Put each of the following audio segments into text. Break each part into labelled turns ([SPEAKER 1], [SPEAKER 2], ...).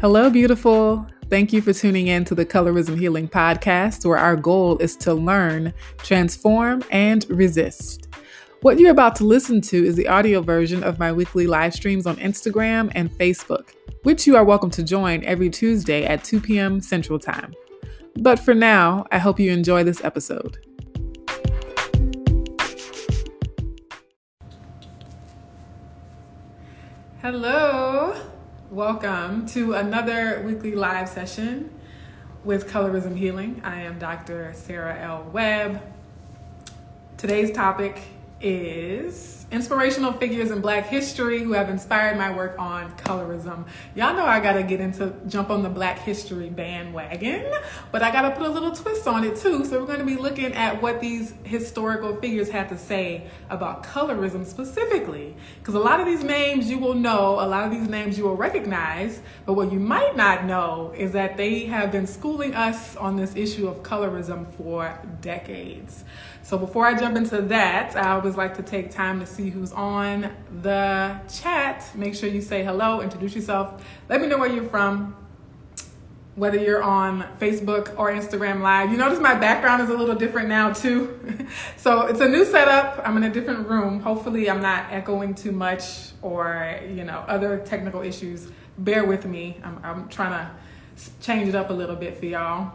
[SPEAKER 1] Hello, beautiful. Thank you for tuning in to the Colorism Healing Podcast, where our goal is to learn, transform, and resist. What you're about to listen to is the audio version of my weekly live streams on Instagram and Facebook, which you are welcome to join every Tuesday at 2 p.m. Central Time. But for now, I hope you enjoy this episode. Hello. Welcome to another weekly live session with Colorism Healing. I am Dr. Sarah L. Webb. Today's topic is inspirational figures in black history who have inspired my work on colorism. Y'all know I gotta get into jump on the black history bandwagon, but I gotta put a little twist on it too. So we're gonna be looking at what these historical figures have to say about colorism specifically. Because a lot of these names you will know, a lot of these names you will recognize, but what you might not know is that they have been schooling us on this issue of colorism for decades. So before I jump into that, I always like to take time to see who's on the chat. Make sure you say hello, introduce yourself. Let me know where you're from, whether you're on Facebook or Instagram Live. You notice my background is a little different now too. so it's a new setup. I'm in a different room. Hopefully I'm not echoing too much or, you know, other technical issues. Bear with me. I'm, I'm trying to change it up a little bit for y'all.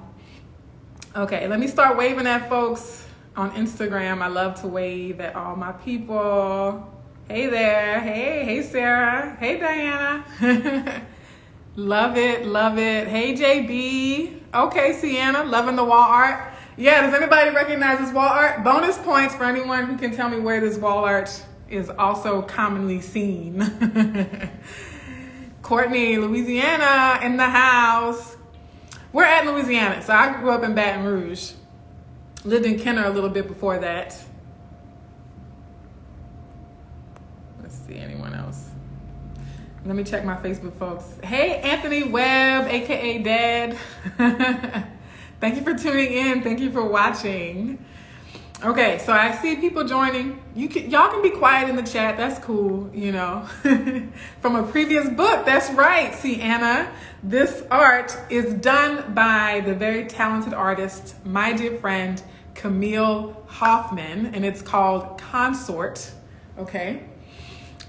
[SPEAKER 1] Okay, let me start waving at folks on Instagram, I love to wave at all my people. Hey there. Hey, hey, Sarah. Hey, Diana. love it, love it. Hey, JB. Okay, Sienna, loving the wall art. Yeah, does anybody recognize this wall art? Bonus points for anyone who can tell me where this wall art is also commonly seen. Courtney, Louisiana in the house. We're at Louisiana, so I grew up in Baton Rouge. Lived in Kenner a little bit before that. Let's see, anyone else? Let me check my Facebook folks. Hey, Anthony Webb, aka Dad. Thank you for tuning in. Thank you for watching. Okay, so I see people joining. You can, y'all can be quiet in the chat. That's cool, you know. From a previous book. That's right. See, Anna, this art is done by the very talented artist, my dear friend Camille Hoffman, and it's called Consort. Okay.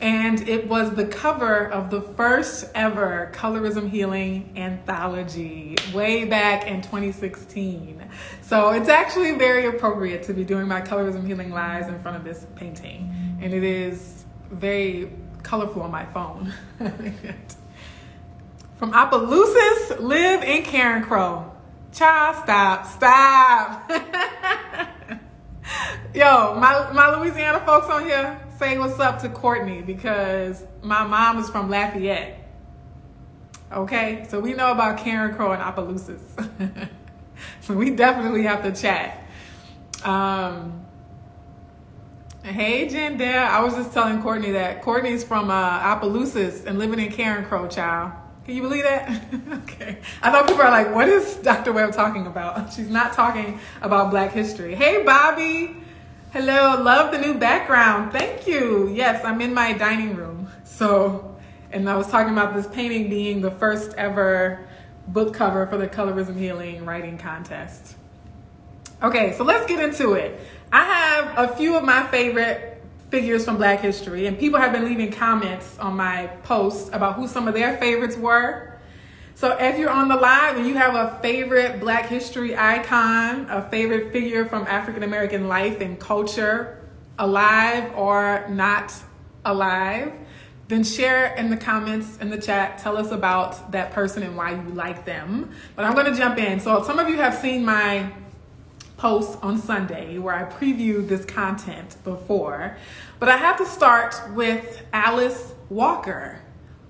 [SPEAKER 1] And it was the cover of the first ever Colorism Healing anthology way back in 2016. So it's actually very appropriate to be doing my Colorism Healing lives in front of this painting. And it is very colorful on my phone. From Opelousas, live in Carencro. Child, stop, stop. Yo, my, my Louisiana folks on here, say what's up to Courtney because my mom is from Lafayette. Okay, so we know about Carencro and Opelousas. so we definitely have to chat. Um, hey, Jendelle. I was just telling Courtney that Courtney's from uh, Opelousas and living in Carencro, child. Can you believe that? okay. I know people are like, what is Dr. Webb talking about? She's not talking about Black history. Hey, Bobby. Hello. Love the new background. Thank you. Yes, I'm in my dining room. So, and I was talking about this painting being the first ever book cover for the Colorism Healing Writing Contest. Okay, so let's get into it. I have a few of my favorite figures from Black history, and people have been leaving comments on my posts about who some of their favorites were. So if you're on the live and you have a favorite Black history icon, a favorite figure from African American life and culture, alive or not alive, then share in the comments in the chat. Tell us about that person and why you like them. But I'm going to jump in. So some of you have seen my post on Sunday where I previewed this content before. But I have to start with Alice Walker.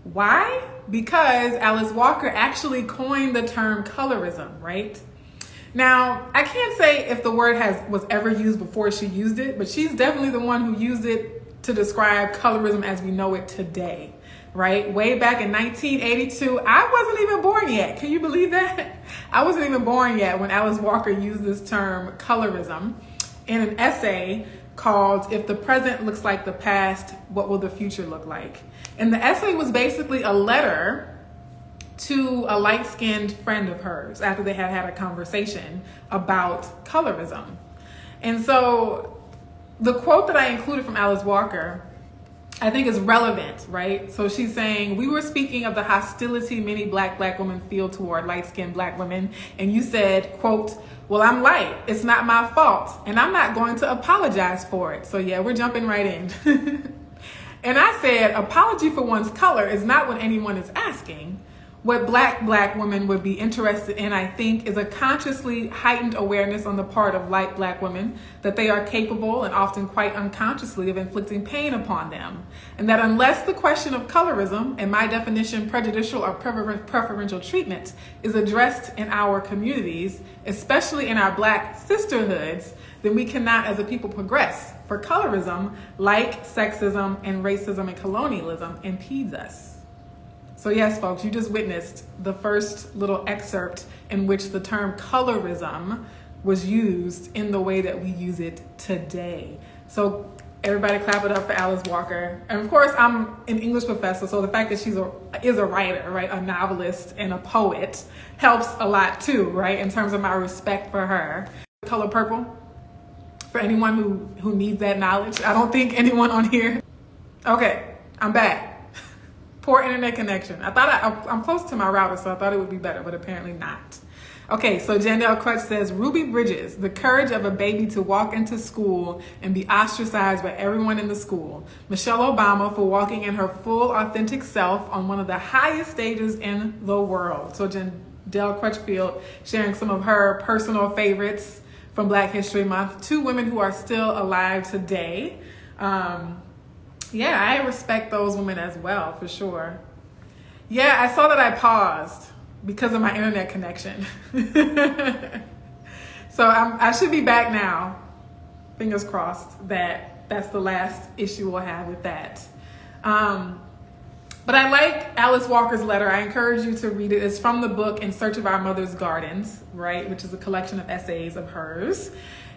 [SPEAKER 1] Why? Because Alice Walker actually coined the term colorism, right? Now, I can't say if the word has was ever used before she used it, but she's definitely the one who used it to describe colorism as we know it today right? Way back in 1982, I wasn't even born yet. Can you believe that? I wasn't even born yet when Alice Walker used this term colorism in an essay called If the Present Looks Like the Past, What Will the Future Look Like? And the essay was basically a letter to a light skinned friend of hers after they had had a conversation about colorism. And so the quote that I included from Alice Walker I think is relevant, right? So she's saying, We were speaking of the hostility many black black women feel toward light skinned black women. And you said, quote, Well, I'm light. It's not my fault. And I'm not going to apologize for it. So yeah, we're jumping right in. and I said, apology for one's color is not what anyone is asking what black black women would be interested in i think is a consciously heightened awareness on the part of light black women that they are capable and often quite unconsciously of inflicting pain upon them. And that unless the question of colorism and my definition prejudicial or preferential treatment is addressed in our communities especially in our black sisterhoods then we cannot as a people progress for colorism like sexism and racism and colonialism impedes us so, yes, folks, you just witnessed the first little excerpt in which the term colorism was used in the way that we use it today. So, everybody clap it up for Alice Walker. And of course, I'm an English professor, so the fact that she's a is a writer, right, a novelist and a poet helps a lot too, right, in terms of my respect for her. Color purple for anyone who who needs that knowledge. I don't think anyone on here. Okay, I'm back. Poor internet connection. I thought I, I'm close to my router, so I thought it would be better, but apparently not. Okay, so Jandel Crutch says Ruby Bridges, the courage of a baby to walk into school and be ostracized by everyone in the school. Michelle Obama for walking in her full authentic self on one of the highest stages in the world. So Jandel Crutchfield sharing some of her personal favorites from Black History Month. Two women who are still alive today. Um, yeah, I respect those women as well, for sure. Yeah, I saw that I paused because of my internet connection. so I'm, I should be back now. Fingers crossed that that's the last issue we'll have with that. Um, but I like Alice Walker's letter. I encourage you to read it. It's from the book In Search of Our Mother's Gardens, right, which is a collection of essays of hers.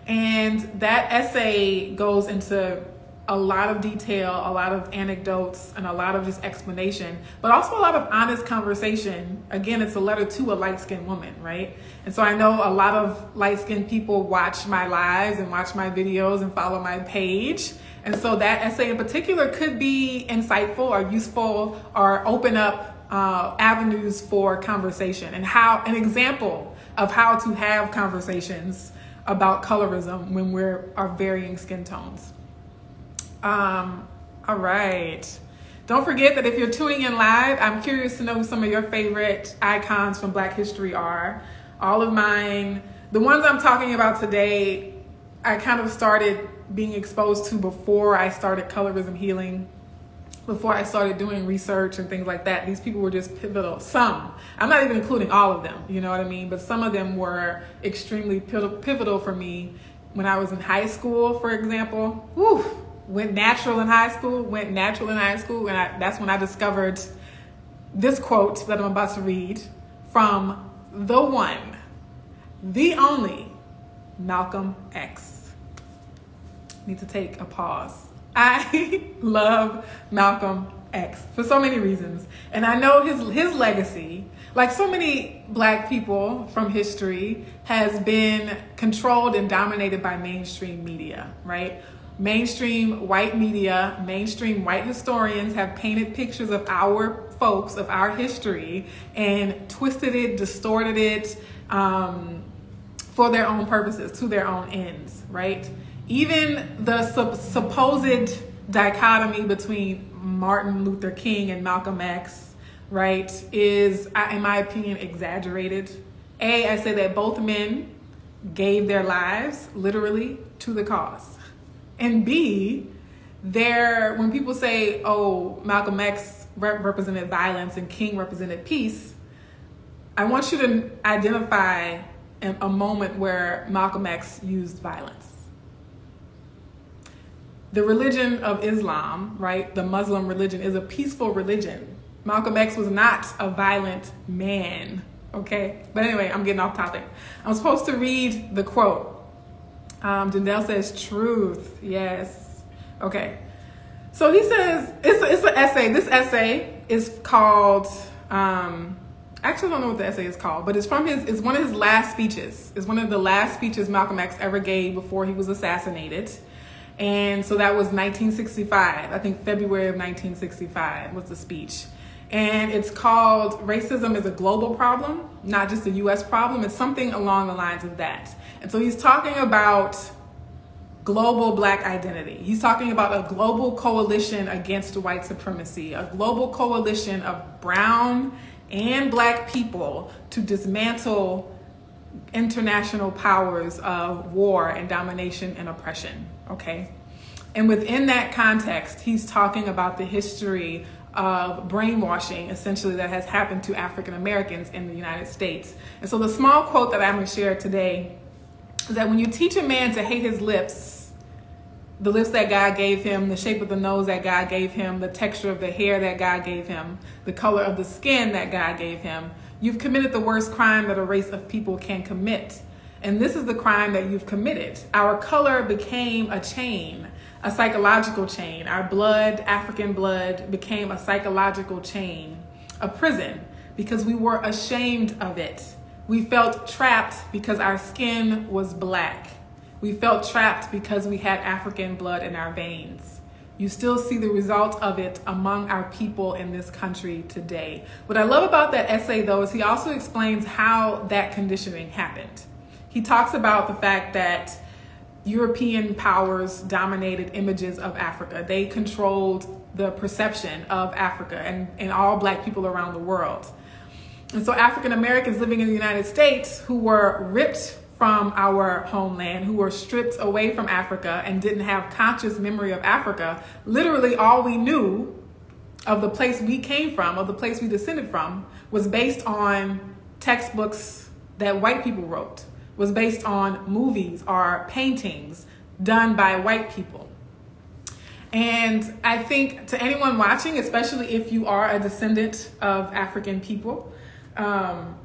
[SPEAKER 1] And that essay goes into a lot of detail, a lot of anecdotes, and a lot of just explanation, but also a lot of honest conversation. Again, it's a letter to a light skinned woman, right? And so I know a lot of light skinned people watch my lives and watch my videos and follow my page. And so that essay in particular could be insightful or useful or open up uh, avenues for conversation and how an example of how to have conversations about colorism when we're our varying skin tones. Um, all right. Don't forget that if you're tuning in live, I'm curious to know who some of your favorite icons from Black history are. All of mine, the ones I'm talking about today, I kind of started being exposed to before I started colorism healing, before I started doing research and things like that. These people were just pivotal. Some, I'm not even including all of them, you know what I mean? But some of them were extremely pivotal for me when I was in high school, for example. Whew went natural in high school, went natural in high school, and I, that's when I discovered this quote that I'm about to read from the one, the only Malcolm X. Need to take a pause. I love Malcolm X for so many reasons. And I know his his legacy, like so many black people from history, has been controlled and dominated by mainstream media, right? Mainstream white media, mainstream white historians have painted pictures of our folks, of our history, and twisted it, distorted it um, for their own purposes, to their own ends, right? Even the sup- supposed dichotomy between Martin Luther King and Malcolm X, right, is, in my opinion, exaggerated. A, I say that both men gave their lives literally to the cause and B, there when people say, "Oh, Malcolm X represented violence and King represented peace," I want you to identify a moment where Malcolm X used violence. The religion of Islam, right? The Muslim religion is a peaceful religion. Malcolm X was not a violent man, okay? But anyway, I'm getting off topic. I'm supposed to read the quote um, says truth. Yes. Okay. So he says it's it's an essay. This essay is called um, I actually don't know what the essay is called, but it's from his. It's one of his last speeches. It's one of the last speeches Malcolm X ever gave before he was assassinated, and so that was 1965. I think February of 1965 was the speech, and it's called "Racism is a Global Problem, Not Just a U.S. Problem." It's something along the lines of that, and so he's talking about global black identity. He's talking about a global coalition against white supremacy, a global coalition of brown and black people to dismantle international powers of war and domination and oppression, okay? And within that context, he's talking about the history of brainwashing essentially that has happened to African Americans in the United States. And so the small quote that I'm going to share today is that when you teach a man to hate his lips, the lips that God gave him, the shape of the nose that God gave him, the texture of the hair that God gave him, the color of the skin that God gave him, you've committed the worst crime that a race of people can commit. And this is the crime that you've committed. Our color became a chain, a psychological chain. Our blood, African blood, became a psychological chain, a prison, because we were ashamed of it. We felt trapped because our skin was black. We felt trapped because we had African blood in our veins. You still see the result of it among our people in this country today. What I love about that essay, though, is he also explains how that conditioning happened. He talks about the fact that European powers dominated images of Africa. They controlled the perception of Africa and, and all black people around the world. And so African Americans living in the United States who were ripped from our homeland who were stripped away from Africa and didn't have conscious memory of Africa, literally all we knew of the place we came from, of the place we descended from, was based on textbooks that white people wrote, was based on movies or paintings done by white people. And I think to anyone watching, especially if you are a descendant of African people, um,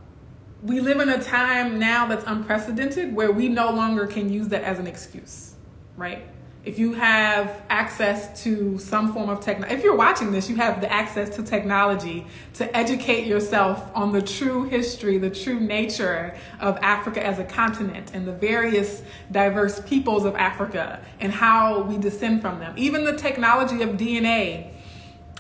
[SPEAKER 1] we live in a time now that's unprecedented where we no longer can use that as an excuse, right? If you have access to some form of technology, if you're watching this, you have the access to technology to educate yourself on the true history, the true nature of Africa as a continent and the various diverse peoples of Africa and how we descend from them. Even the technology of DNA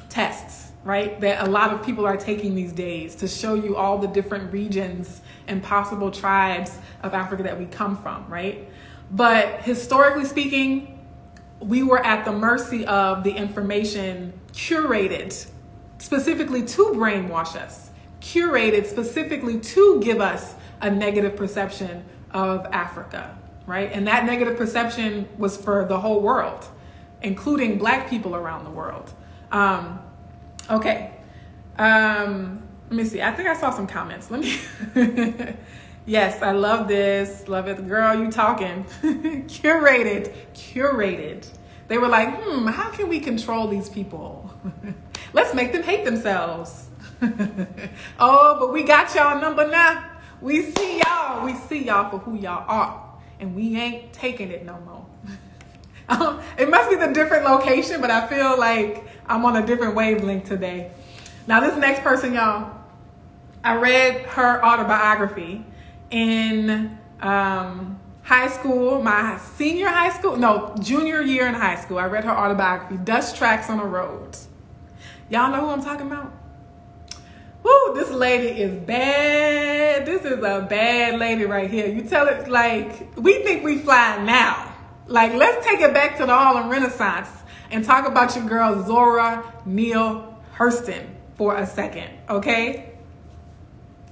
[SPEAKER 1] tests right? That a lot of people are taking these days to show you all the different regions and possible tribes of Africa that we come from, right? But historically speaking, we were at the mercy of the information curated specifically to brainwash us, curated specifically to give us a negative perception of Africa, right? And that negative perception was for the whole world, including black people around the world. Um, Okay. Um, let me see. I think I saw some comments. Let me. yes, I love this. Love it. Girl, you talking. curated. Curated. They were like, hmm, how can we control these people? Let's make them hate themselves. oh, but we got y'all number now. We see y'all. We see y'all for who y'all are. And we ain't taking it no more. Um, it must be the different location, but I feel like I'm on a different wavelength today. Now, this next person, y'all, I read her autobiography in um, high school, my senior high school, no, junior year in high school. I read her autobiography, Dust Tracks on a Road. Y'all know who I'm talking about? Woo, this lady is bad. This is a bad lady right here. You tell it like, we think we fly now. Like, let's take it back to the Harlem Renaissance and talk about your girl Zora Neale Hurston for a second, okay?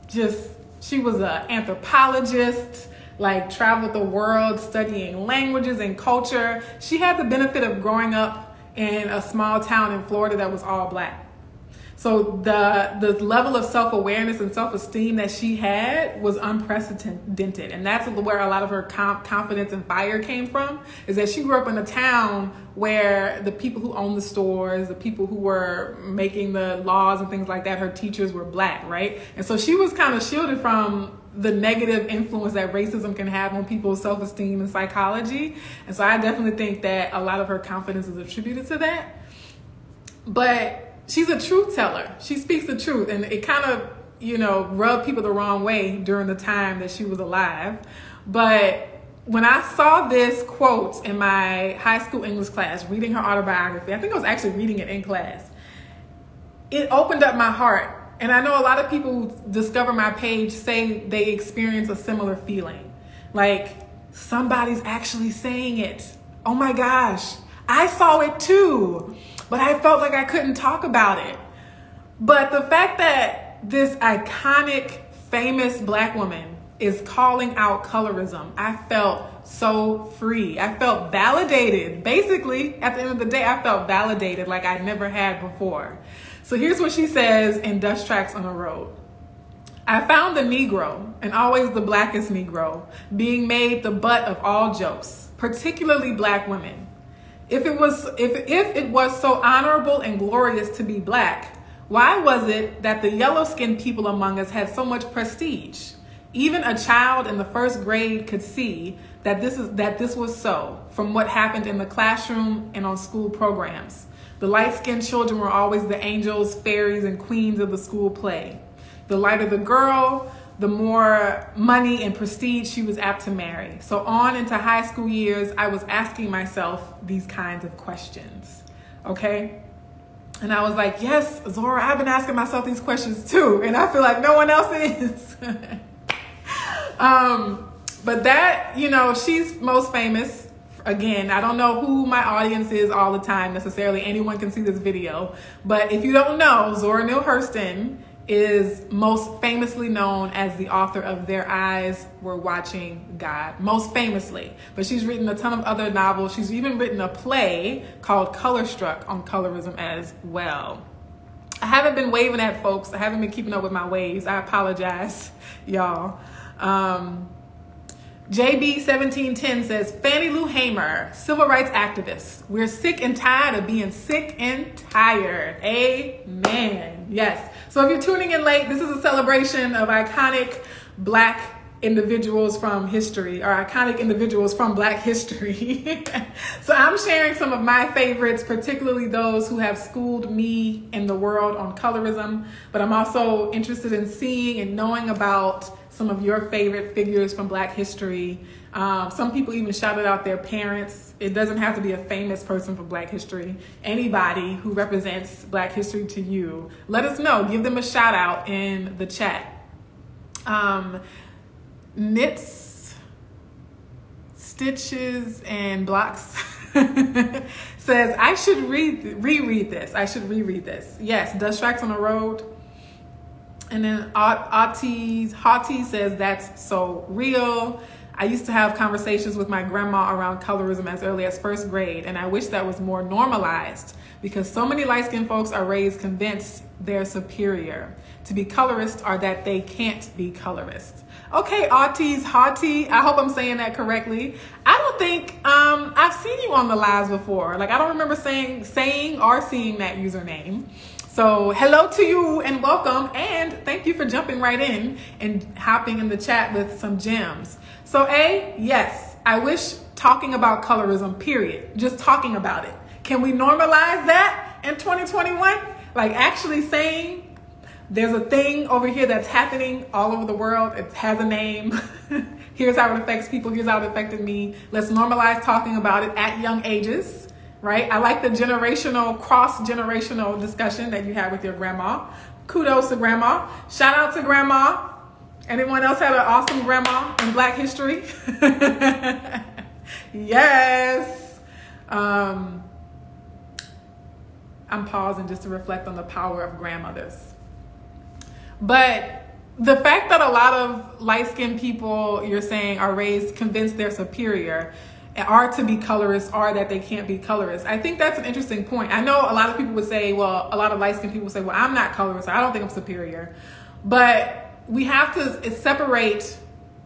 [SPEAKER 1] Just, she was an anthropologist, like traveled the world studying languages and culture. She had the benefit of growing up in a small town in Florida that was all black. So the the level of self awareness and self esteem that she had was unprecedented, and that's where a lot of her confidence and fire came from. Is that she grew up in a town where the people who owned the stores, the people who were making the laws and things like that, her teachers were black, right? And so she was kind of shielded from the negative influence that racism can have on people's self esteem and psychology. And so I definitely think that a lot of her confidence is attributed to that. But she's a truth teller. She speaks the truth, and it kind of you know, rub people the wrong way during the time that she was alive. But when I saw this quote in my high school English class, reading her autobiography, I think I was actually reading it in class, it opened up my heart. And I know a lot of people who discover my page say they experience a similar feeling. Like somebody's actually saying it. Oh my gosh, I saw it too, but I felt like I couldn't talk about it. But the fact that this iconic, famous black woman is calling out colorism, I felt so free. I felt validated. Basically, at the end of the day, I felt validated like I never had before. So here's what she says in Dust Tracks on the Road. I found the Negro, and always the blackest Negro, being made the butt of all jokes, particularly black women. If it was if if it was so honorable and glorious to be black, why was it that the yellow-skinned people among us had so much prestige? Even a child in the first grade could see that this is that this was so from what happened in the classroom and on school programs. The light-skinned children were always the angels, fairies, and queens of the school play. The lighter the girl, the more money and prestige she was apt to marry. So on into high school years, I was asking myself these kinds of questions. Okay? And I was like, yes, Zora, I've been asking myself these questions too. And I feel like no one else is. um, but that, you know, she's most famous. Again, I don't know who my audience is all the time necessarily. Anyone can see this video. But if you don't know, Zora Neale Hurston is most famously known as the author of Their Eyes Were Watching God, most famously. But she's written a ton of other novels. She's even written a play called Color Struck on colorism as well. I haven't been waving at folks. I haven't been keeping up with my waves. I apologize, y'all. Um, JB1710 says, Fannie Lou Hamer, civil rights activist. We're sick and tired of being sick and tired. Amen. Yes. So if you're tuning in late, this is a celebration of iconic black individuals from history or iconic individuals from black history. so I'm sharing some of my favorites, particularly those who have schooled me in the world on colorism, but I'm also interested in seeing and knowing about some of your favorite figures from Black history. Um, some people even shouted out their parents. It doesn't have to be a famous person from Black history. Anybody who represents Black history to you, let us know. Give them a shout out in the chat. Um, knits, stitches, and blocks. says I should read reread this. I should reread this. Yes, Dust Tracks on the Road and then Ati Hati says that's so real. I used to have conversations with my grandma around colorism as early as first grade, and I wish that was more normalized because so many light skinned folks are raised convinced they're superior to be colorist or that they can't be colorist. Okay, Auties, Hati, I hope I'm saying that correctly. I don't think um, I've seen you on the lives before. Like I don't remember saying saying or seeing that username. So, hello to you and welcome, and thank you for jumping right in and hopping in the chat with some gems. So, A, yes, I wish talking about colorism, period, just talking about it. Can we normalize that in 2021? Like, actually saying there's a thing over here that's happening all over the world, it has a name. here's how it affects people, here's how it affected me. Let's normalize talking about it at young ages right? I like the generational, cross generational discussion that you had with your grandma. Kudos to grandma. Shout out to grandma. Anyone else had an awesome grandma in Black history? yes. Um, I'm pausing just to reflect on the power of grandmothers. But the fact that a lot of light skinned people, you're saying, are raised convinced they're superior are to be colorists or that they can't be colorists. I think that's an interesting point. I know a lot of people would say, well, a lot of light skinned people say, well, I'm not colorist. I don't think I'm superior. But we have to separate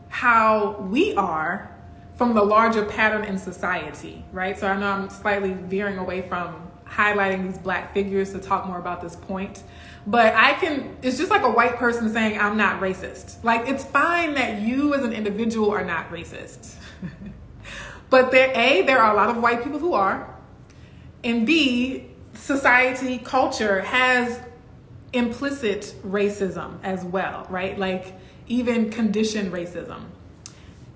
[SPEAKER 1] how we are from the larger pattern in society, right? So I know I'm slightly veering away from highlighting these black figures to talk more about this point. But I can, it's just like a white person saying, I'm not racist. Like, it's fine that you as an individual are not racist. But there, A, there are a lot of white people who are. And B, society, culture has implicit racism as well, right? Like even conditioned racism.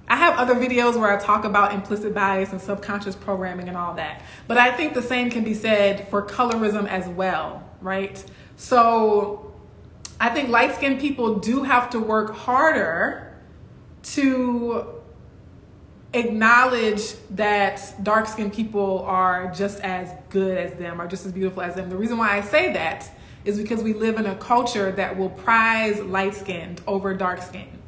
[SPEAKER 1] I have other videos where I talk about implicit bias and subconscious programming and all that. But I think the same can be said for colorism as well, right? So I think light skinned people do have to work harder to acknowledge that dark skinned people are just as good as them, are just as beautiful as them. The reason why I say that is because we live in a culture that will prize light skinned over dark skinned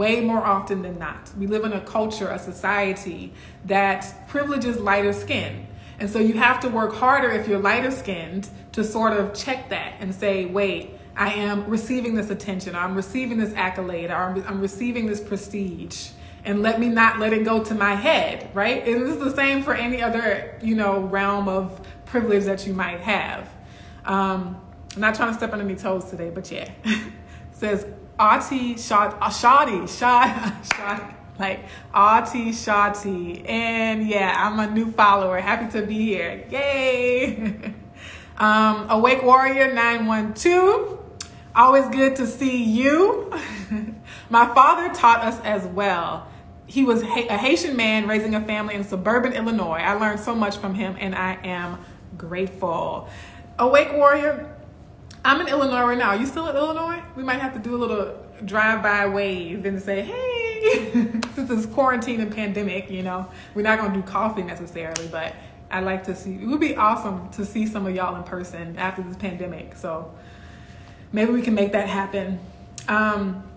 [SPEAKER 1] way more often than not. We live in a culture, a society that privileges lighter skin. And so you have to work harder if you're lighter skinned to sort of check that and say, wait, I am receiving this attention, I'm receiving this accolade, or I'm, I'm receiving this prestige. And let me not let it go to my head, right? And this is the same for any other, you know, realm of privilege that you might have. Um, I'm not trying to step on any toes today, but yeah. says Ati Shadi Shot Shot like Ati Shati. And yeah, I'm a new follower. Happy to be here. Yay! um, Awake Warrior 912. Always good to see you. My father taught us as well. He was a Haitian man raising a family in suburban Illinois. I learned so much from him and I am grateful. Awake Warrior, I'm in Illinois right now. Are you still in Illinois? We might have to do a little drive-by wave and say, hey, since it's quarantine and pandemic, you know, we're not gonna do coffee necessarily, but I'd like to see, it would be awesome to see some of y'all in person after this pandemic. So maybe we can make that happen. Um,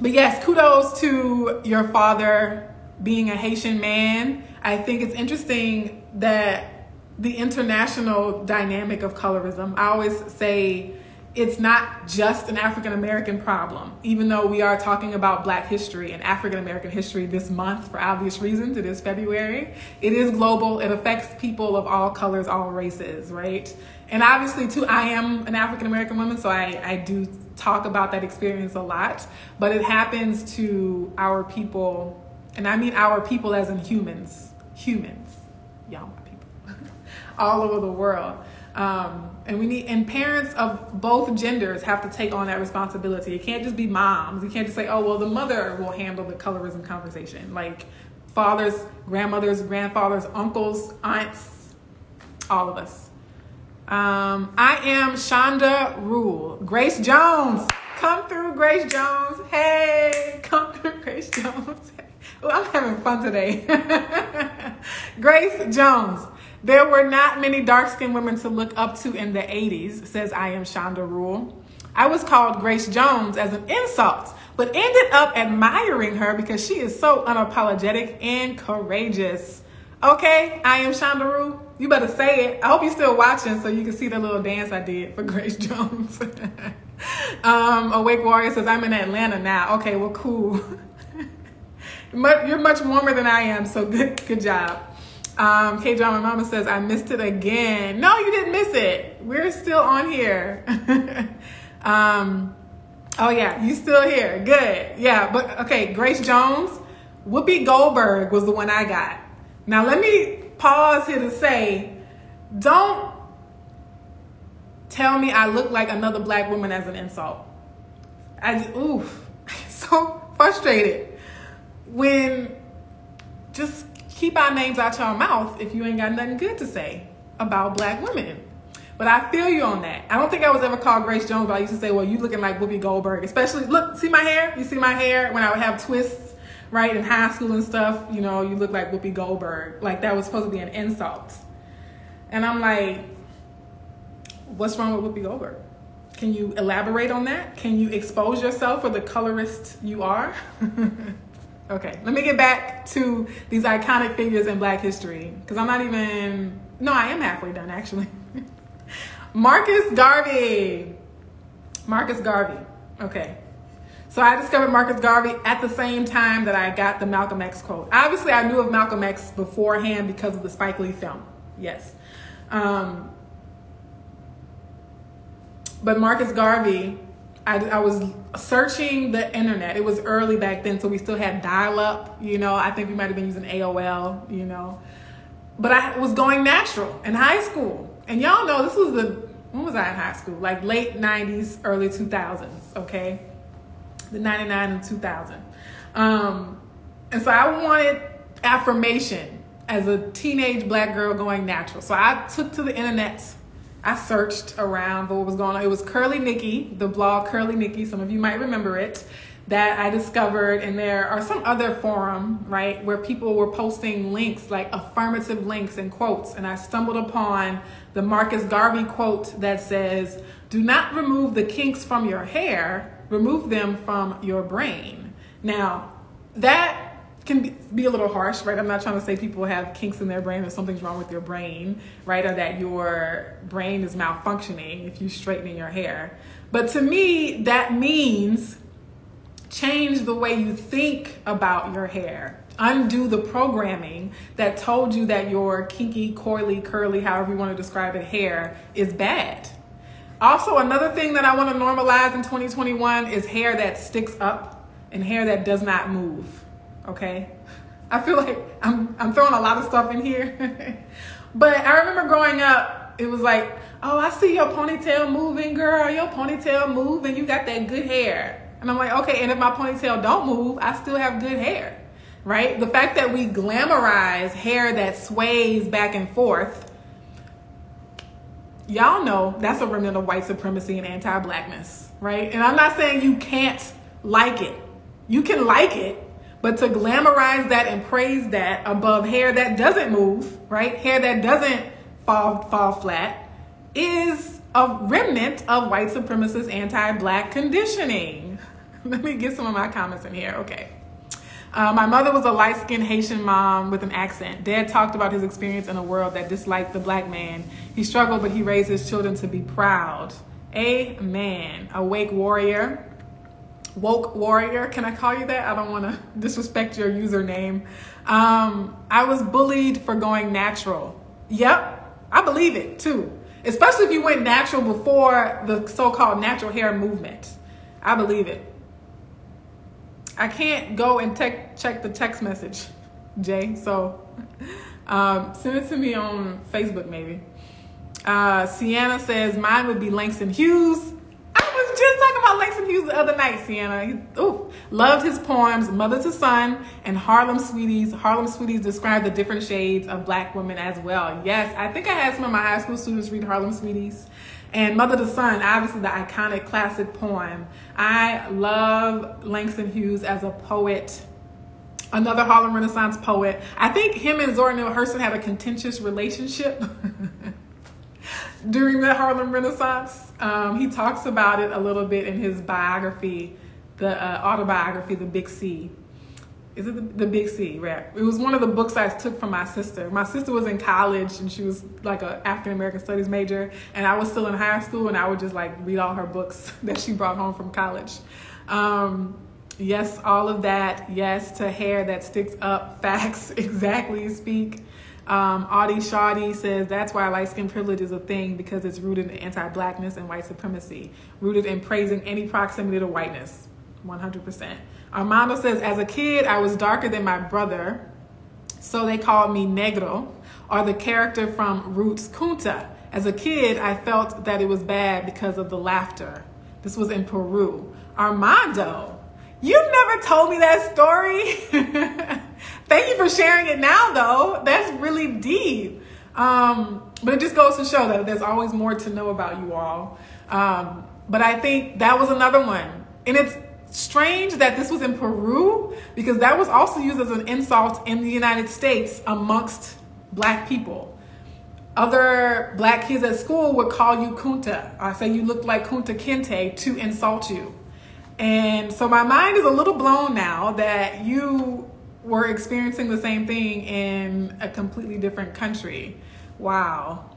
[SPEAKER 1] but yes, kudos to your father being a Haitian man. I think it's interesting that the international dynamic of colorism, I always say, it's not just an African American problem, even though we are talking about Black history and African American history this month for obvious reasons. It is February. It is global. It affects people of all colors, all races, right? And obviously, too, I am an African American woman, so I, I do talk about that experience a lot. But it happens to our people, and I mean our people as in humans, humans, y'all my people, all over the world. Um, and we need and parents of both genders have to take on that responsibility. It can't just be moms. You can't just say, "Oh, well, the mother will handle the colorism conversation." Like fathers, grandmothers, grandfathers, uncles, aunts, all of us. Um, I am Shonda Rule. Grace Jones, come through, Grace Jones. Hey, come through, Grace Jones. Ooh, I'm having fun today. Grace Jones. There were not many dark skinned women to look up to in the 80s, says I am Shonda Rule. I was called Grace Jones as an insult, but ended up admiring her because she is so unapologetic and courageous. Okay, I am Shonda Rule. You better say it. I hope you're still watching so you can see the little dance I did for Grace Jones. um, Awake Warrior says, I'm in Atlanta now. Okay, well, cool. You're much warmer than I am, so good, good job. Um, K Drama Mama says, I missed it again. No, you didn't miss it. We're still on here. um, oh, yeah, you still here. Good. Yeah, but okay, Grace Jones, Whoopi Goldberg was the one I got. Now, let me pause here to say, don't tell me I look like another black woman as an insult. I just, oof, so frustrated when just keep our names out your mouth if you ain't got nothing good to say about black women. But I feel you on that. I don't think I was ever called Grace Jones, but I used to say, well, you looking like Whoopi Goldberg. Especially, look, see my hair? You see my hair? When I would have twists, right, in high school and stuff, you know, you look like Whoopi Goldberg. Like that was supposed to be an insult. And I'm like, what's wrong with Whoopi Goldberg? Can you elaborate on that? Can you expose yourself for the colorist you are? Okay, let me get back to these iconic figures in Black history because I'm not even. No, I am halfway done actually. Marcus Garvey. Marcus Garvey. Okay. So I discovered Marcus Garvey at the same time that I got the Malcolm X quote. Obviously, I knew of Malcolm X beforehand because of the Spike Lee film. Yes. Um, but Marcus Garvey I, I, was searching the internet. It was early back then, so we still had dial up, you know. I think we might have been using AOL, you know. But I was going natural in high school. And y'all know this was the when was I in high school? Like late 90s, early 2000s, okay? The 99 and 2000. Um, and so I wanted affirmation as a teenage black girl going natural. So I took to the internet. I searched around for what was going on. It was Curly Nikki, the blog Curly Nikki. Some of you might remember it that I discovered, and there are some other forum, right, where people were posting links, like affirmative links and quotes, and I stumbled upon the Marcus Garvey quote that says, "Do not remove the kinks from your hair, remove them from your brain." Now, that can be a little harsh, right? I'm not trying to say people have kinks in their brain or something's wrong with your brain, right? Or that your brain is malfunctioning if you straighten your hair. But to me, that means change the way you think about your hair. Undo the programming that told you that your kinky, coily, curly, however you want to describe it, hair is bad. Also, another thing that I want to normalize in 2021 is hair that sticks up and hair that does not move. Okay? I feel like I'm, I'm throwing a lot of stuff in here. but I remember growing up, it was like, oh, I see your ponytail moving, girl. Your ponytail moving. You got that good hair. And I'm like, okay, and if my ponytail don't move, I still have good hair, right? The fact that we glamorize hair that sways back and forth, y'all know that's a remnant of white supremacy and anti-blackness, right? And I'm not saying you can't like it. You can like it, but to glamorize that and praise that above hair that doesn't move, right? Hair that doesn't fall fall flat is a remnant of white supremacist anti-black conditioning. Let me get some of my comments in here. Okay. Uh, my mother was a light skinned Haitian mom with an accent. Dad talked about his experience in a world that disliked the black man. He struggled, but he raised his children to be proud. Amen. Awake warrior. Woke warrior. Can I call you that? I don't want to disrespect your username. Um, I was bullied for going natural. Yep, I believe it too. Especially if you went natural before the so called natural hair movement. I believe it. I can't go and te- check the text message, Jay. So um, send it to me on Facebook, maybe. Uh, Sienna says mine would be Langston Hughes. I was just talking about Langston Hughes the other night, Sienna. He, ooh, loved his poems, Mother to Son and Harlem Sweeties. Harlem Sweeties describe the different shades of black women as well. Yes, I think I had some of my high school students read Harlem Sweeties. And Mother to Son, obviously the iconic classic poem. I love Langston Hughes as a poet, another Harlem Renaissance poet. I think him and Zora Neale Hurston had a contentious relationship during the Harlem Renaissance. Um, he talks about it a little bit in his biography, the uh, autobiography, The Big Sea is it the, the, Big Sea, rap? It was one of the books I took from my sister. My sister was in college and she was like a African American studies major, and I was still in high school, and I would just like read all her books that she brought home from college. Um, yes, all of that. Yes to hair that sticks up. Facts, exactly. Speak. Um, Audie Shawty says that's why light skin privilege is a thing because it's rooted in anti-blackness and white supremacy, rooted in praising any proximity to whiteness. 100%. Armando says, as a kid, I was darker than my brother, so they called me Negro, or the character from Roots Kunta. As a kid, I felt that it was bad because of the laughter. This was in Peru. Armando, you've never told me that story. Thank you for sharing it now, though. That's really deep. Um, but it just goes to show that there's always more to know about you all. Um, but I think that was another one. And it's strange that this was in Peru because that was also used as an insult in the United States amongst black people. Other black kids at school would call you Kunta. I say you look like Kunta Kinte to insult you. And so my mind is a little blown now that you were experiencing the same thing in a completely different country. Wow.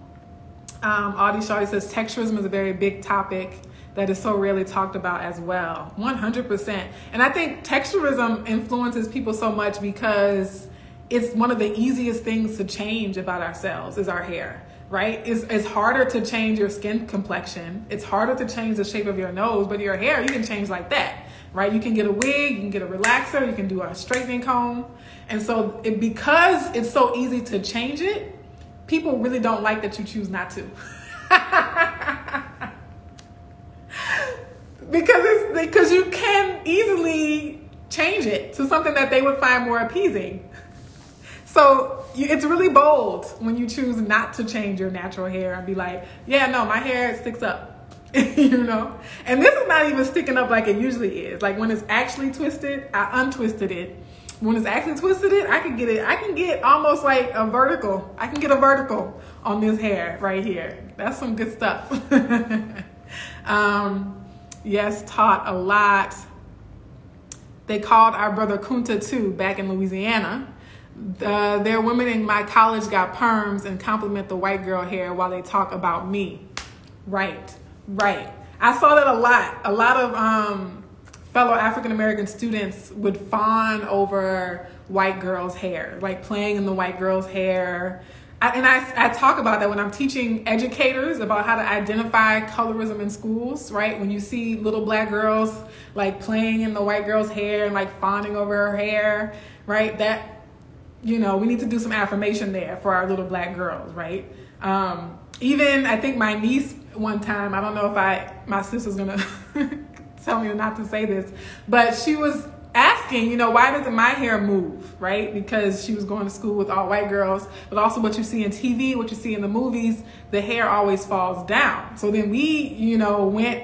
[SPEAKER 1] Um, Audie Shawty says texturism is a very big topic that is so rarely talked about as well. 100%. And I think texturism influences people so much because it's one of the easiest things to change about ourselves is our hair, right? It's, it's harder to change your skin complexion. It's harder to change the shape of your nose, but your hair, you can change like that, right? You can get a wig, you can get a relaxer, you can do a straightening comb. And so it, because it's so easy to change it, people really don't like that you choose not to. because it's because you can easily change it to something that they would find more appeasing. So you, it's really bold when you choose not to change your natural hair and be like, yeah, no, my hair sticks up. you know? And this is not even sticking up like it usually is. Like when it's actually twisted, I untwisted it. When it's actually twisted it, I can get it, I can get almost like a vertical. I can get a vertical on this hair right here. That's some good stuff. um, yes, taught a lot. They called our brother Kunta too back in Louisiana. Uh, their women in my college got perms and compliment the white girl hair while they talk about me. Right, right. I saw that a lot. A lot of um, fellow African American students would fawn over white girls' hair, like playing in the white girl's hair. I, and I, I talk about that when I'm teaching educators about how to identify colorism in schools, right? When you see little black girls like playing in the white girl's hair and like fawning over her hair, right? That you know, we need to do some affirmation there for our little black girls, right? Um, even I think my niece one time, I don't know if I, my sister's gonna tell me not to say this, but she was asking, you know, why doesn't my hair move, right? Because she was going to school with all white girls, but also what you see in TV, what you see in the movies, the hair always falls down. So then we, you know, went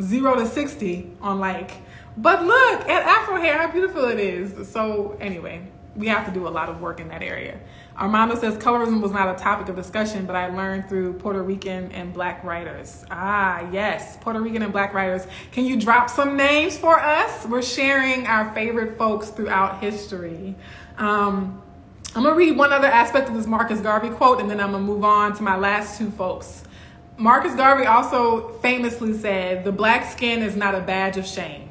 [SPEAKER 1] zero to 60 on like, but look at Afro hair, how beautiful it is. So anyway, we have to do a lot of work in that area. Armando says colorism was not a topic of discussion, but I learned through Puerto Rican and black writers. Ah, yes, Puerto Rican and black writers. Can you drop some names for us? We're sharing our favorite folks throughout history. Um, I'm gonna read one other aspect of this Marcus Garvey quote, and then I'm gonna move on to my last two folks. Marcus Garvey also famously said, The black skin is not a badge of shame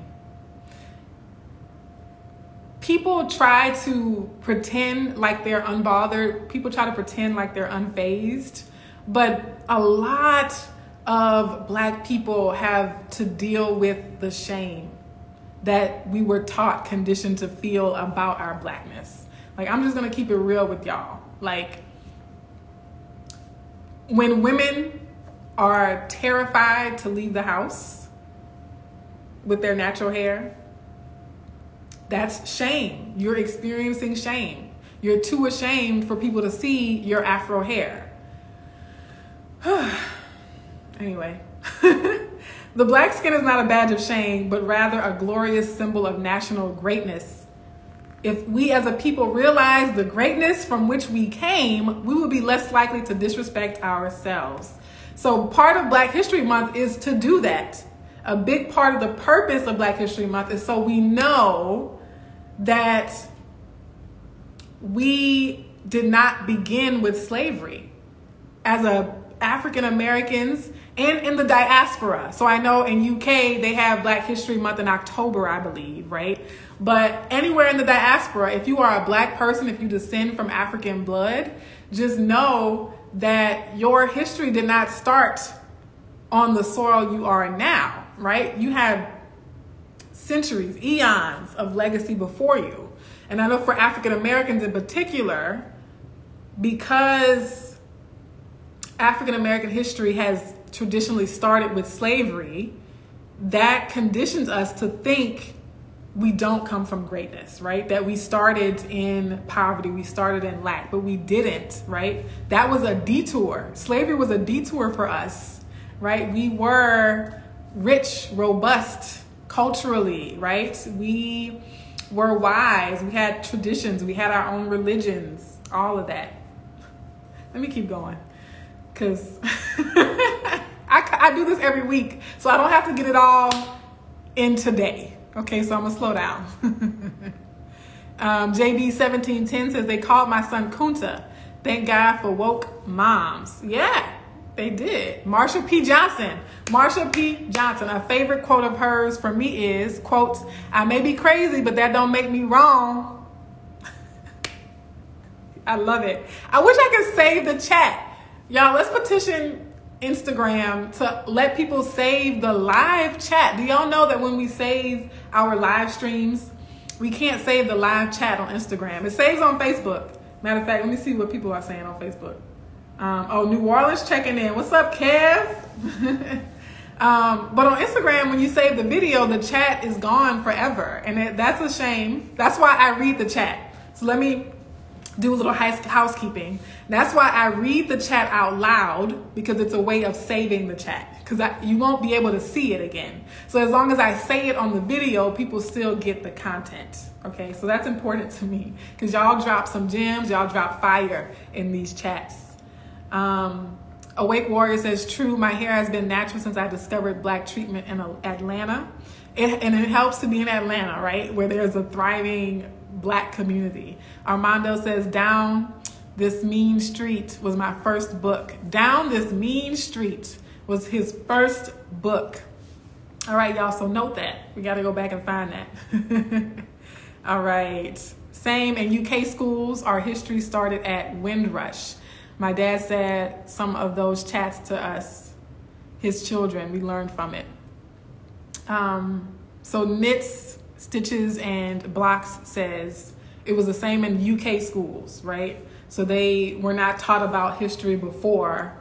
[SPEAKER 1] people try to pretend like they're unbothered. People try to pretend like they're unfazed. But a lot of black people have to deal with the shame that we were taught, conditioned to feel about our blackness. Like, I'm just gonna keep it real with y'all. Like, when women are terrified to leave the house with their natural hair, that's shame. You're experiencing shame. You're too ashamed for people to see your afro hair. anyway, the black skin is not a badge of shame, but rather a glorious symbol of national greatness. If we as a people realize the greatness from which we came, we will be less likely to disrespect ourselves. So, part of Black History Month is to do that. A big part of the purpose of Black History Month is so we know that we did not begin with slavery as a African Americans and in the diaspora. So I know in UK they have Black History Month in October, I believe, right? But anywhere in the diaspora, if you are a black person, if you descend from African blood, just know that your history did not start on the soil you are now, right? You had centuries, eons of legacy before you. And I know for African Americans in particular, because African American history has traditionally started with slavery, that conditions us to think we don't come from greatness, right? That we started in poverty, we started in lack, but we didn't, right? That was a detour. Slavery was a detour for us, right? We were rich, robust, culturally, right? We were wise. We had traditions. We had our own religions, all of that. Let me keep going because I, I do this every week, so I don't have to get it all in today. Okay, so I'm gonna slow down. um, JB1710 says they called my son Kunta. Thank God for woke moms. Yeah, they did. Marsha P. Johnson. Marsha P. Johnson. A favorite quote of hers for me is, quote, I may be crazy, but that don't make me wrong. I love it. I wish I could save the chat. Y'all, let's petition Instagram to let people save the live chat. Do y'all know that when we save our live streams, we can't save the live chat on Instagram. It saves on Facebook. Matter of fact, let me see what people are saying on Facebook. Um, oh, New Orleans checking in. What's up, Kev? Um, but on Instagram, when you save the video, the chat is gone forever. And it, that's a shame. That's why I read the chat. So let me do a little housekeeping. That's why I read the chat out loud because it's a way of saving the chat because you won't be able to see it again. So as long as I say it on the video, people still get the content. Okay, so that's important to me because y'all drop some gems, y'all drop fire in these chats. Um, Awake Warrior says, True, my hair has been natural since I discovered black treatment in Atlanta. It, and it helps to be in Atlanta, right? Where there's a thriving black community. Armando says, Down This Mean Street was my first book. Down This Mean Street was his first book. All right, y'all, so note that. We got to go back and find that. All right. Same in UK schools, our history started at Windrush. My dad said some of those chats to us, his children, we learned from it. Um, so knits, stitches, and blocks says it was the same in UK schools, right? So they were not taught about history before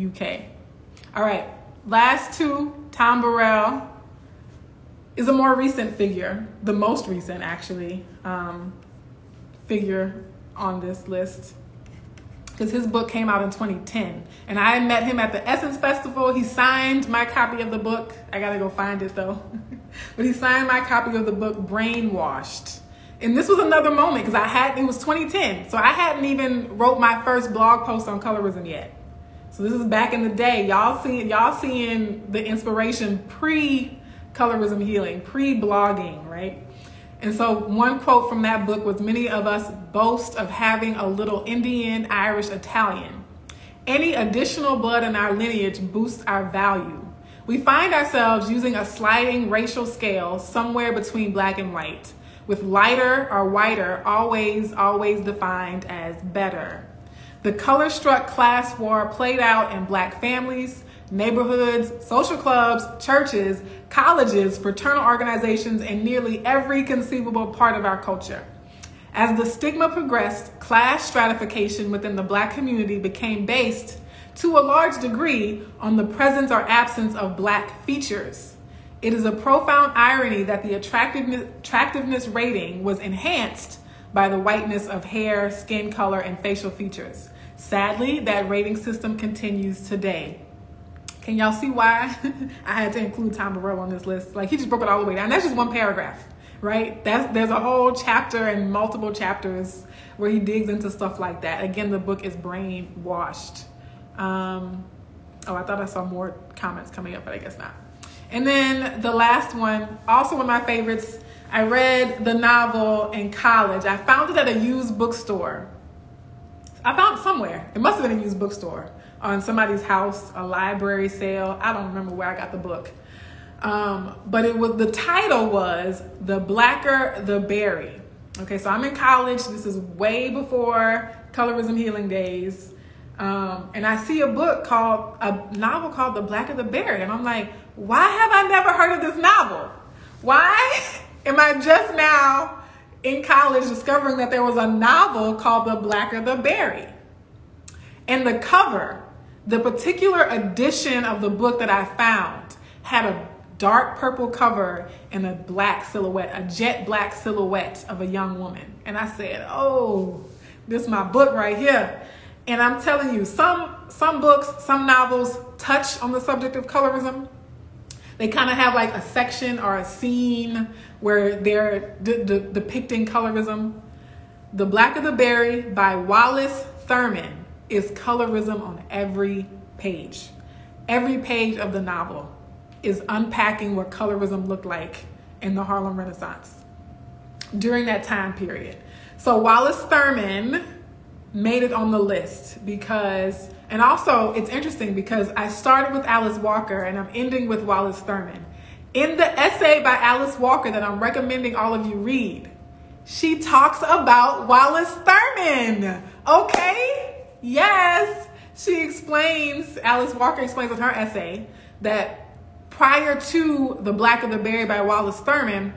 [SPEAKER 1] UK. All right, last two, Tom Burrell is a more recent figure, the most recent actually, um, figure on this list because his book came out in 2010. And I met him at the Essence Festival. He signed my copy of the book. I gotta go find it though. but he signed my copy of the book, Brainwashed. And this was another moment because I had, it was 2010. So I hadn't even wrote my first blog post on colorism yet. So this is back in the day. Y'all seeing, y'all seeing the inspiration pre colorism healing, pre blogging, right? And so, one quote from that book was Many of us boast of having a little Indian, Irish, Italian. Any additional blood in our lineage boosts our value. We find ourselves using a sliding racial scale somewhere between black and white, with lighter or whiter always, always defined as better. The color struck class war played out in black families, neighborhoods, social clubs, churches, colleges, fraternal organizations, and nearly every conceivable part of our culture. As the stigma progressed, class stratification within the black community became based to a large degree on the presence or absence of black features. It is a profound irony that the attractiveness, attractiveness rating was enhanced by the whiteness of hair, skin color, and facial features. Sadly, that rating system continues today. Can y'all see why I had to include Tom Burrell on this list? Like he just broke it all the way down. That's just one paragraph, right? That's there's a whole chapter and multiple chapters where he digs into stuff like that. Again, the book is brainwashed. Um, oh, I thought I saw more comments coming up, but I guess not. And then the last one, also one of my favorites. I read the novel in college. I found it at a used bookstore. I found somewhere. It must have been a used bookstore on somebody's house, a library sale. I don't remember where I got the book. Um, but it was the title was The Blacker the Berry. Okay, so I'm in college. This is way before colorism healing days. Um, and I see a book called a novel called The Blacker the Berry. And I'm like, why have I never heard of this novel? Why am I just now in college discovering that there was a novel called The Blacker the Berry? And the cover the particular edition of the book that I found had a dark purple cover and a black silhouette, a jet black silhouette of a young woman. And I said, "Oh, this is my book right here." And I'm telling you, some some books, some novels touch on the subject of colorism. They kind of have like a section or a scene where they're de- de- depicting colorism. The Blacker the Berry by Wallace Thurman is colorism on every page. Every page of the novel is unpacking what colorism looked like in the Harlem Renaissance during that time period. So Wallace Thurman made it on the list because, and also it's interesting because I started with Alice Walker and I'm ending with Wallace Thurman. In the essay by Alice Walker that I'm recommending all of you read, she talks about Wallace Thurman. Okay? Yes, she explains, Alice Walker explains in her essay that prior to The Blacker the Berry by Wallace Thurman,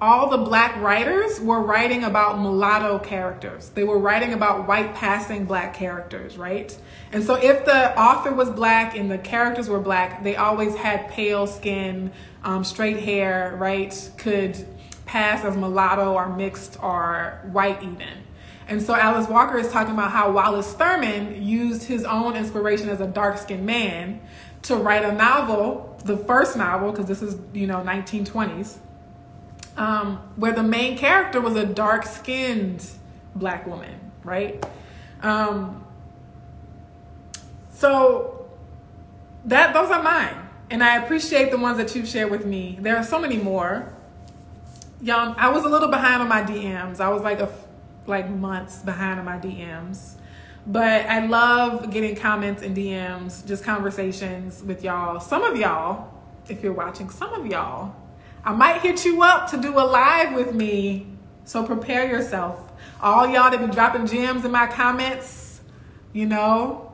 [SPEAKER 1] all the black writers were writing about mulatto characters. They were writing about white passing black characters, right? And so if the author was black and the characters were black, they always had pale skin, um, straight hair, right? Could pass as mulatto or mixed or white even. And so Alice Walker is talking about how Wallace Thurman used his own inspiration as a dark skinned man to write a novel, the first novel, because this is, you know, 1920s um, where the main character was a dark skinned black woman, right? Um, so that those are mine. And I appreciate the ones that you've shared with me. There are so many more. Y'all, I was a little behind on my DMs. I was like a like months behind on my DMs. But I love getting comments and DMs, just conversations with y'all. Some of y'all, if you're watching, some of y'all I might hit you up to do a live with me. So prepare yourself. All y'all that be dropping gems in my comments, you know,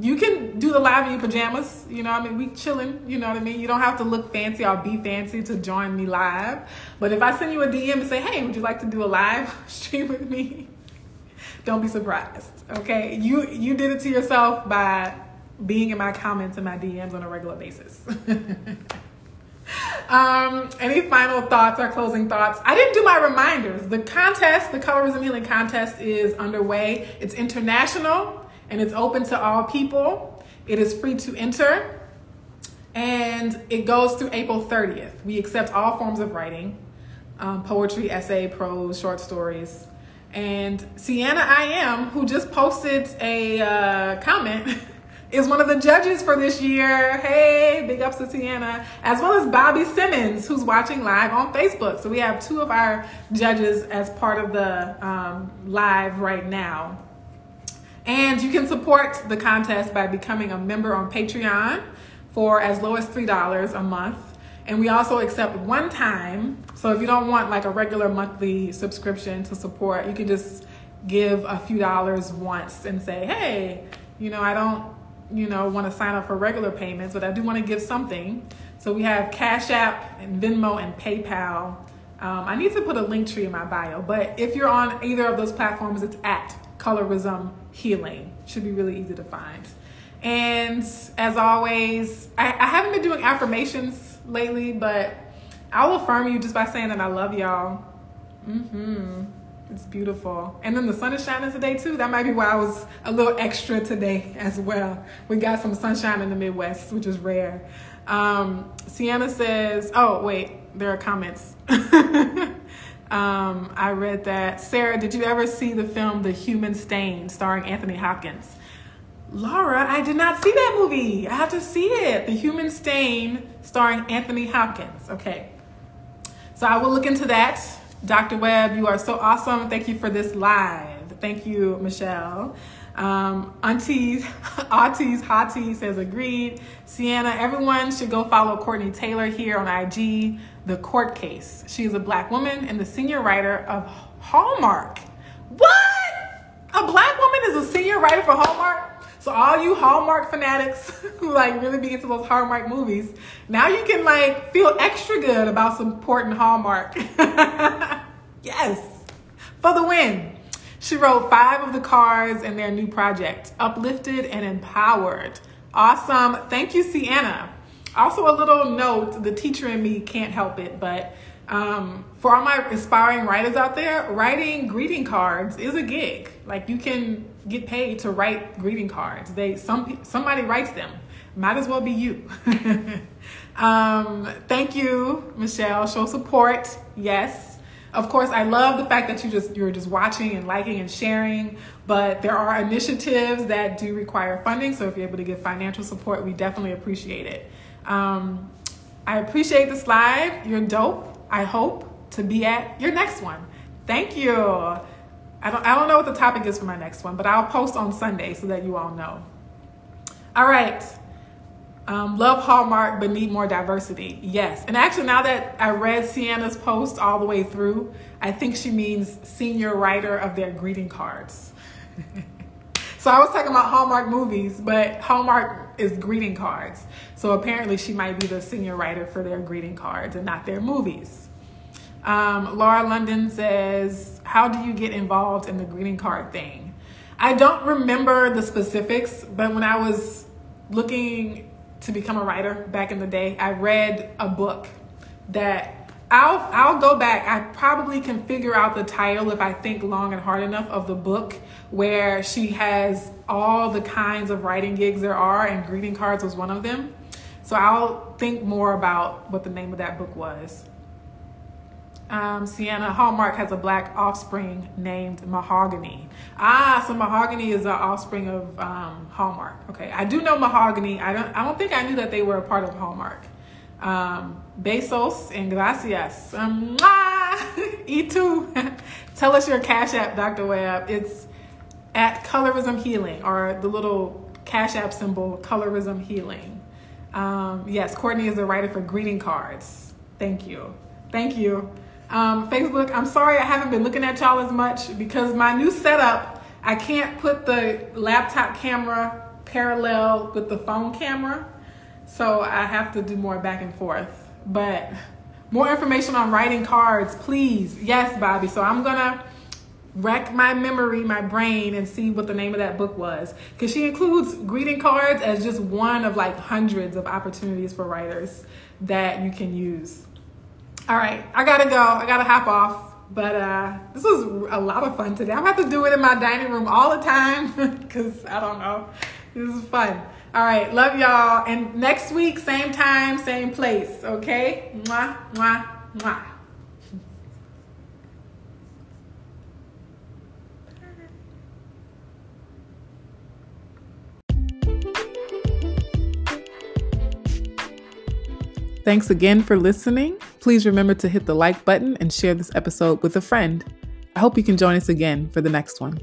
[SPEAKER 1] you can do the live in your pajamas. You know I mean? We chilling, you know what I mean? You don't have to look fancy or be fancy to join me live. But if I send you a DM and say, hey, would you like to do a live stream with me? Don't be surprised. Okay. You you did it to yourself by being in my comments and my DMs on a regular basis. Um, any final thoughts or closing thoughts? I didn't do my reminders. The contest, the Colorism Healing Contest, is underway. It's international and it's open to all people. It is free to enter and it goes through April 30th. We accept all forms of writing um, poetry, essay, prose, short stories. And Sienna I Am, who just posted a uh, comment. is one of the judges for this year. Hey, big ups to Sienna, as well as Bobby Simmons, who's watching live on Facebook. So we have two of our judges as part of the um, live right now. And you can support the contest by becoming a member on Patreon for as low as $3 a month. And we also accept one time. So if you don't want like a regular monthly subscription to support, you can just give a few dollars once and say, hey, you know, I don't you know, want to sign up for regular payments, but I do want to give something. So we have Cash App and Venmo and PayPal. Um, I need to put a Linktree in my bio, but if you're on either of those platforms, it's at Colorism Healing. Should be really easy to find. And as always, I, I haven't been doing affirmations lately, but I'll affirm you just by saying that I love y'all. Mm-hmm. It's beautiful. And then the sun is shining today too. That might be why I was a little extra today as well. We got some sunshine in the Midwest, which is rare. Um, Sienna says, oh, wait, there are comments. um, I read that. Sarah, did you ever see the film The Human Stain starring Anthony Hopkins? Laura, I did not see that movie. I have to see it. The Human Stain starring Anthony Hopkins. Okay. So I will look into that Dr. Webb, you are so awesome. Thank you for this live. Thank you, Michelle. Um, Aunties, Aunties, Hottie says agreed. Sienna, everyone should go follow Courtney Taylor here on IG, The Court Case. She is a black woman and the senior writer of Hallmark. What? A black woman is a senior writer for Hallmark? So all you Hallmark fanatics who like really be into those Hallmark movies, now you can like feel extra good about supporting Hallmark. yes, for the win. She wrote five of the cards in their new project, Uplifted and Empowered. Awesome. Thank you, Sienna. Also, a little note the teacher in me can't help it, but um, for all my aspiring writers out there, writing greeting cards is a gig. Like you can get paid to write greeting cards. They some somebody writes them. Might as well be you. um, thank you, Michelle. Show support. Yes. Of course, I love the fact that you just you're just watching and liking and sharing, but there are initiatives that do require funding. So if you're able to give financial support, we definitely appreciate it. Um, I appreciate this live. You're dope. I hope to be at your next one. Thank you. I don't, I don't know what the topic is for my next one, but I'll post on Sunday so that you all know. All right. Um, love Hallmark, but need more diversity. Yes. And actually, now that I read Sienna's post all the way through, I think she means senior writer of their greeting cards. so I was talking about Hallmark movies, but Hallmark is greeting cards. So apparently, she might be the senior writer for their greeting cards and not their movies. Um, Laura London says, How do you get involved in the greeting card thing? I don't remember the specifics, but when I was looking to become a writer back in the day, I read a book that I'll I'll go back. I probably can figure out the title if I think long and hard enough of the book where she has all the kinds of writing gigs there are and greeting cards was one of them. So I'll think more about what the name of that book was. Um, Sienna Hallmark has a black offspring named Mahogany. Ah, so Mahogany is an offspring of um, Hallmark. Okay, I do know Mahogany. I don't. I don't think I knew that they were a part of Hallmark. Um, besos and gracias. Um, E2. Tell us your Cash App, Dr. Webb. It's at Colorism Healing or the little Cash App symbol, Colorism Healing. Um, yes, Courtney is a writer for greeting cards. Thank you. Thank you. Um, Facebook, I'm sorry I haven't been looking at y'all as much because my new setup, I can't put the laptop camera parallel with the phone camera. So I have to do more back and forth. But more information on writing cards, please. Yes, Bobby. So I'm going to rack my memory, my brain, and see what the name of that book was. Because she includes greeting cards as just one of like hundreds of opportunities for writers that you can use. All right, I gotta go. I gotta hop off. But uh, this was a lot of fun today. I'm gonna have to do it in my dining room all the time because I don't know. This is fun. All right, love y'all. And next week, same time, same place. Okay? Mwah, mwah, mwah. Thanks again for listening. Please remember to hit the like button and share this episode with a friend. I hope you can join us again for the next one.